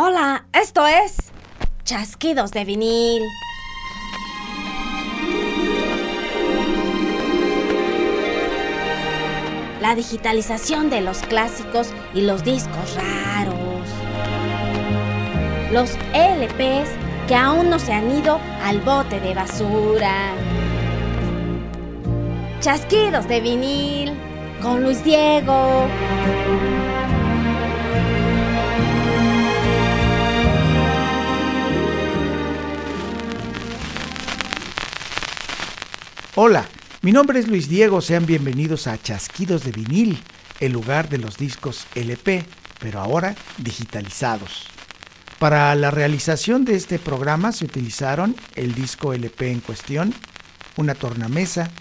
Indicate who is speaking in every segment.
Speaker 1: Hola, esto es Chasquidos de vinil. La digitalización de los clásicos y los discos raros. Los LPs que aún no se han ido al bote de basura. Chasquidos de vinil con Luis Diego.
Speaker 2: Hola, mi nombre es Luis Diego, sean bienvenidos a Chasquidos de vinil, el lugar de los discos LP, pero ahora digitalizados. Para la realización de este programa se utilizaron el disco LP en cuestión, una tornamesa,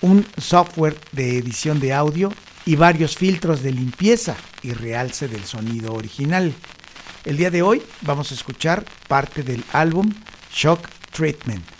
Speaker 2: un software de edición de audio y varios filtros de limpieza y realce del sonido original. El día de hoy vamos a escuchar parte del álbum Shock Treatment.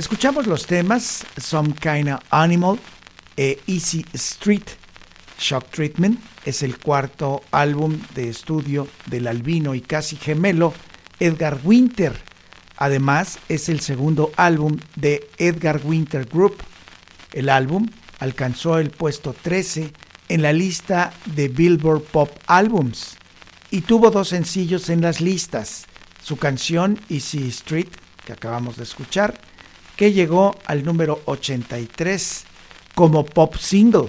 Speaker 2: Escuchamos los temas Some Kinda Animal e Easy Street. Shock Treatment es el cuarto álbum de estudio del albino y casi gemelo Edgar Winter. Además, es el segundo álbum de Edgar Winter Group. El álbum alcanzó el puesto 13 en la lista de Billboard Pop Albums y tuvo dos sencillos en las listas. Su canción Easy Street, que acabamos de escuchar, que llegó al número 83 como pop single,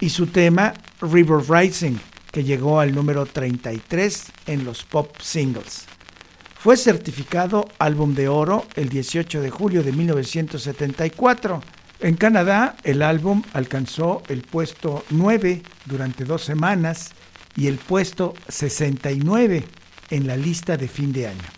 Speaker 2: y su tema River Rising, que llegó al número 33 en los pop singles. Fue certificado álbum de oro el 18 de julio de 1974. En Canadá, el álbum alcanzó el puesto 9 durante dos semanas y el puesto 69 en la lista de fin de año.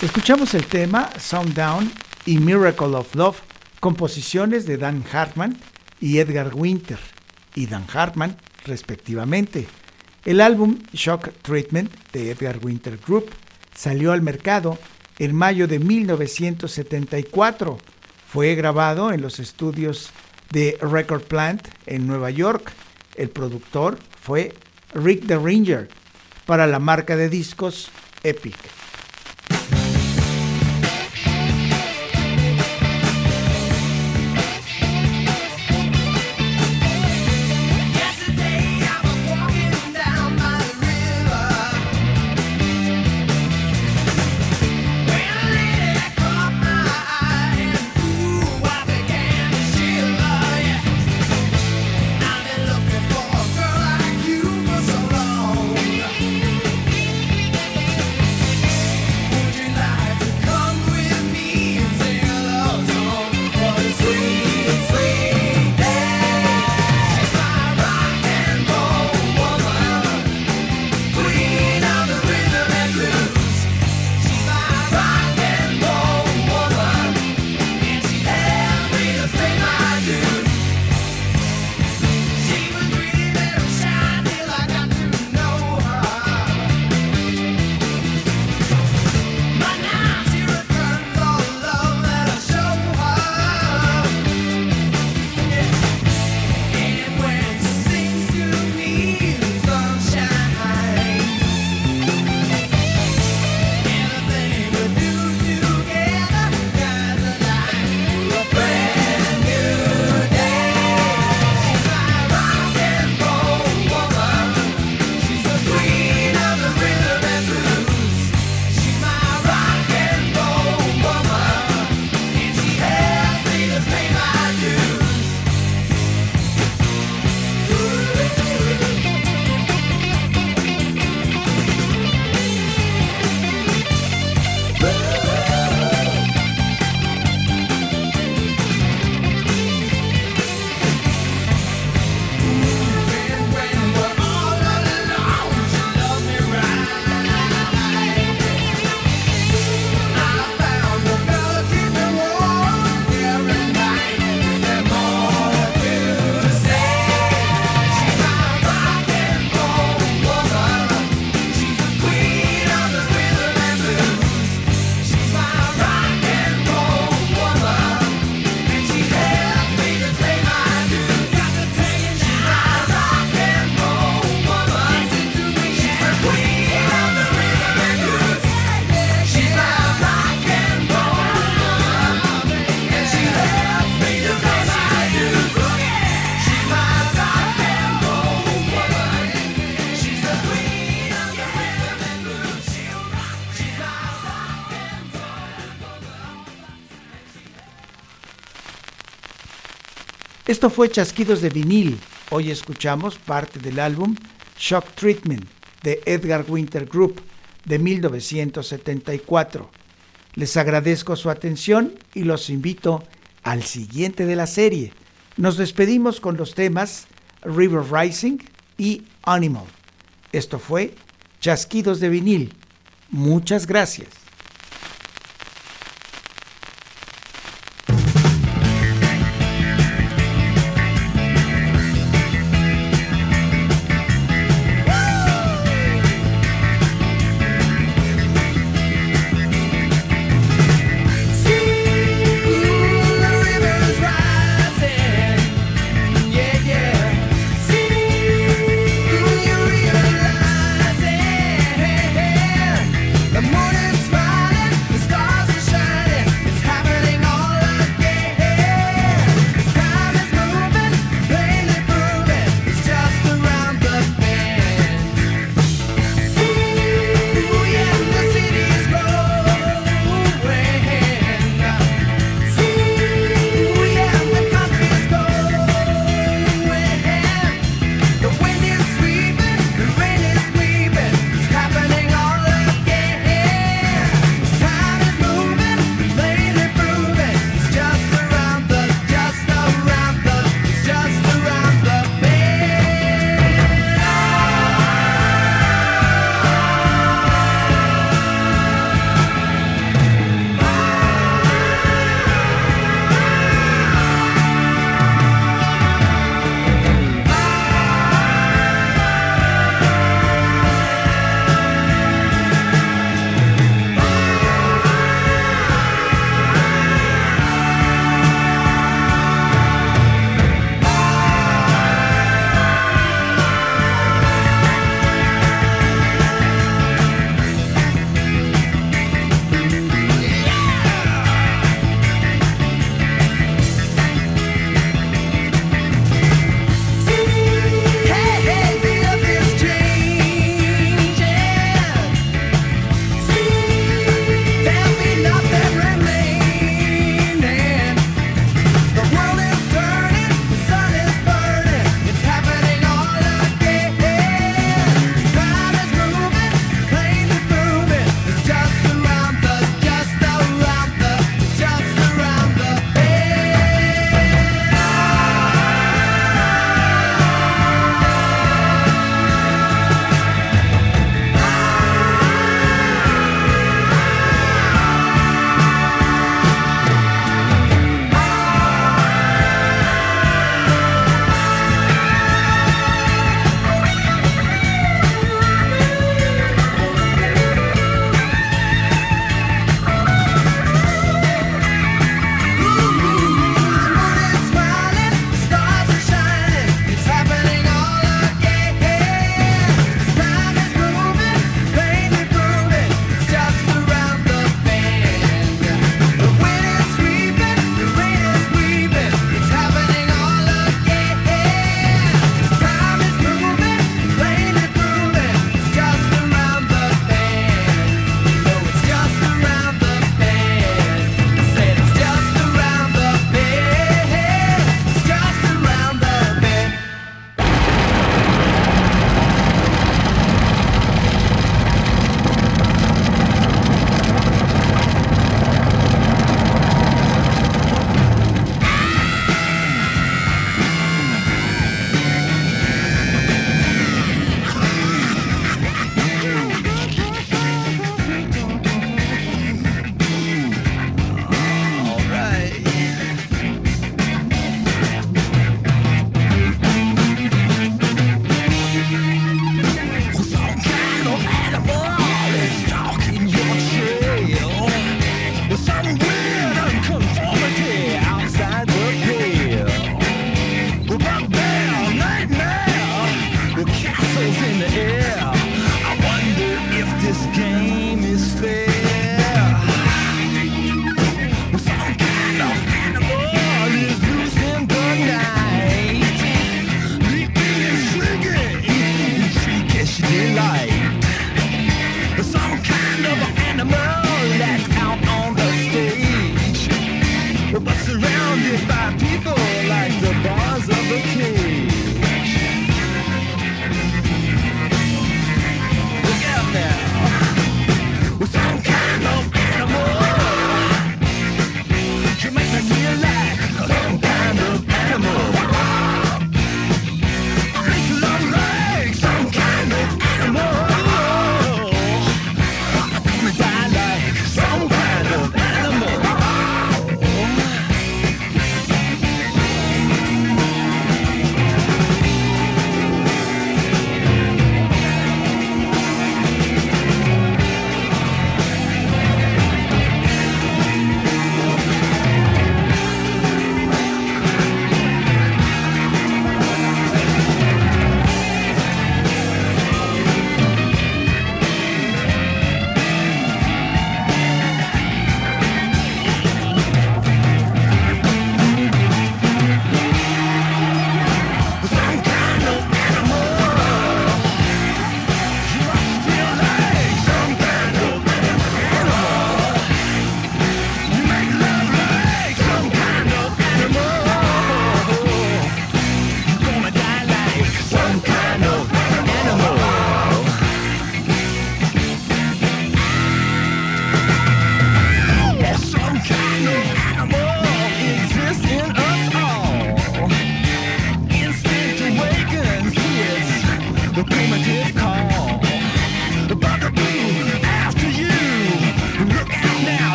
Speaker 2: Escuchamos el tema Sound Down y Miracle of Love, composiciones de Dan Hartman y Edgar Winter, y Dan Hartman respectivamente. El álbum Shock Treatment de Edgar Winter Group salió al mercado en mayo de 1974. Fue grabado en los estudios de Record Plant en Nueva York. El productor fue Rick the Ranger para la marca de discos Epic. Esto fue Chasquidos de vinil. Hoy escuchamos parte del álbum Shock Treatment de Edgar Winter Group de 1974. Les agradezco su atención y los invito al siguiente de la serie. Nos despedimos con los temas River Rising y Animal. Esto fue Chasquidos de vinil. Muchas gracias.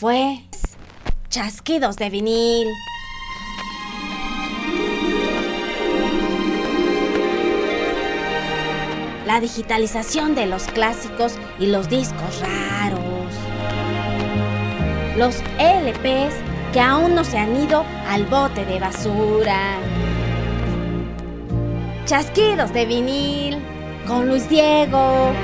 Speaker 1: Fue Chasquidos de vinil. La digitalización de los clásicos y los discos raros. Los LPs que aún no se han ido al bote de basura. Chasquidos de vinil con Luis Diego.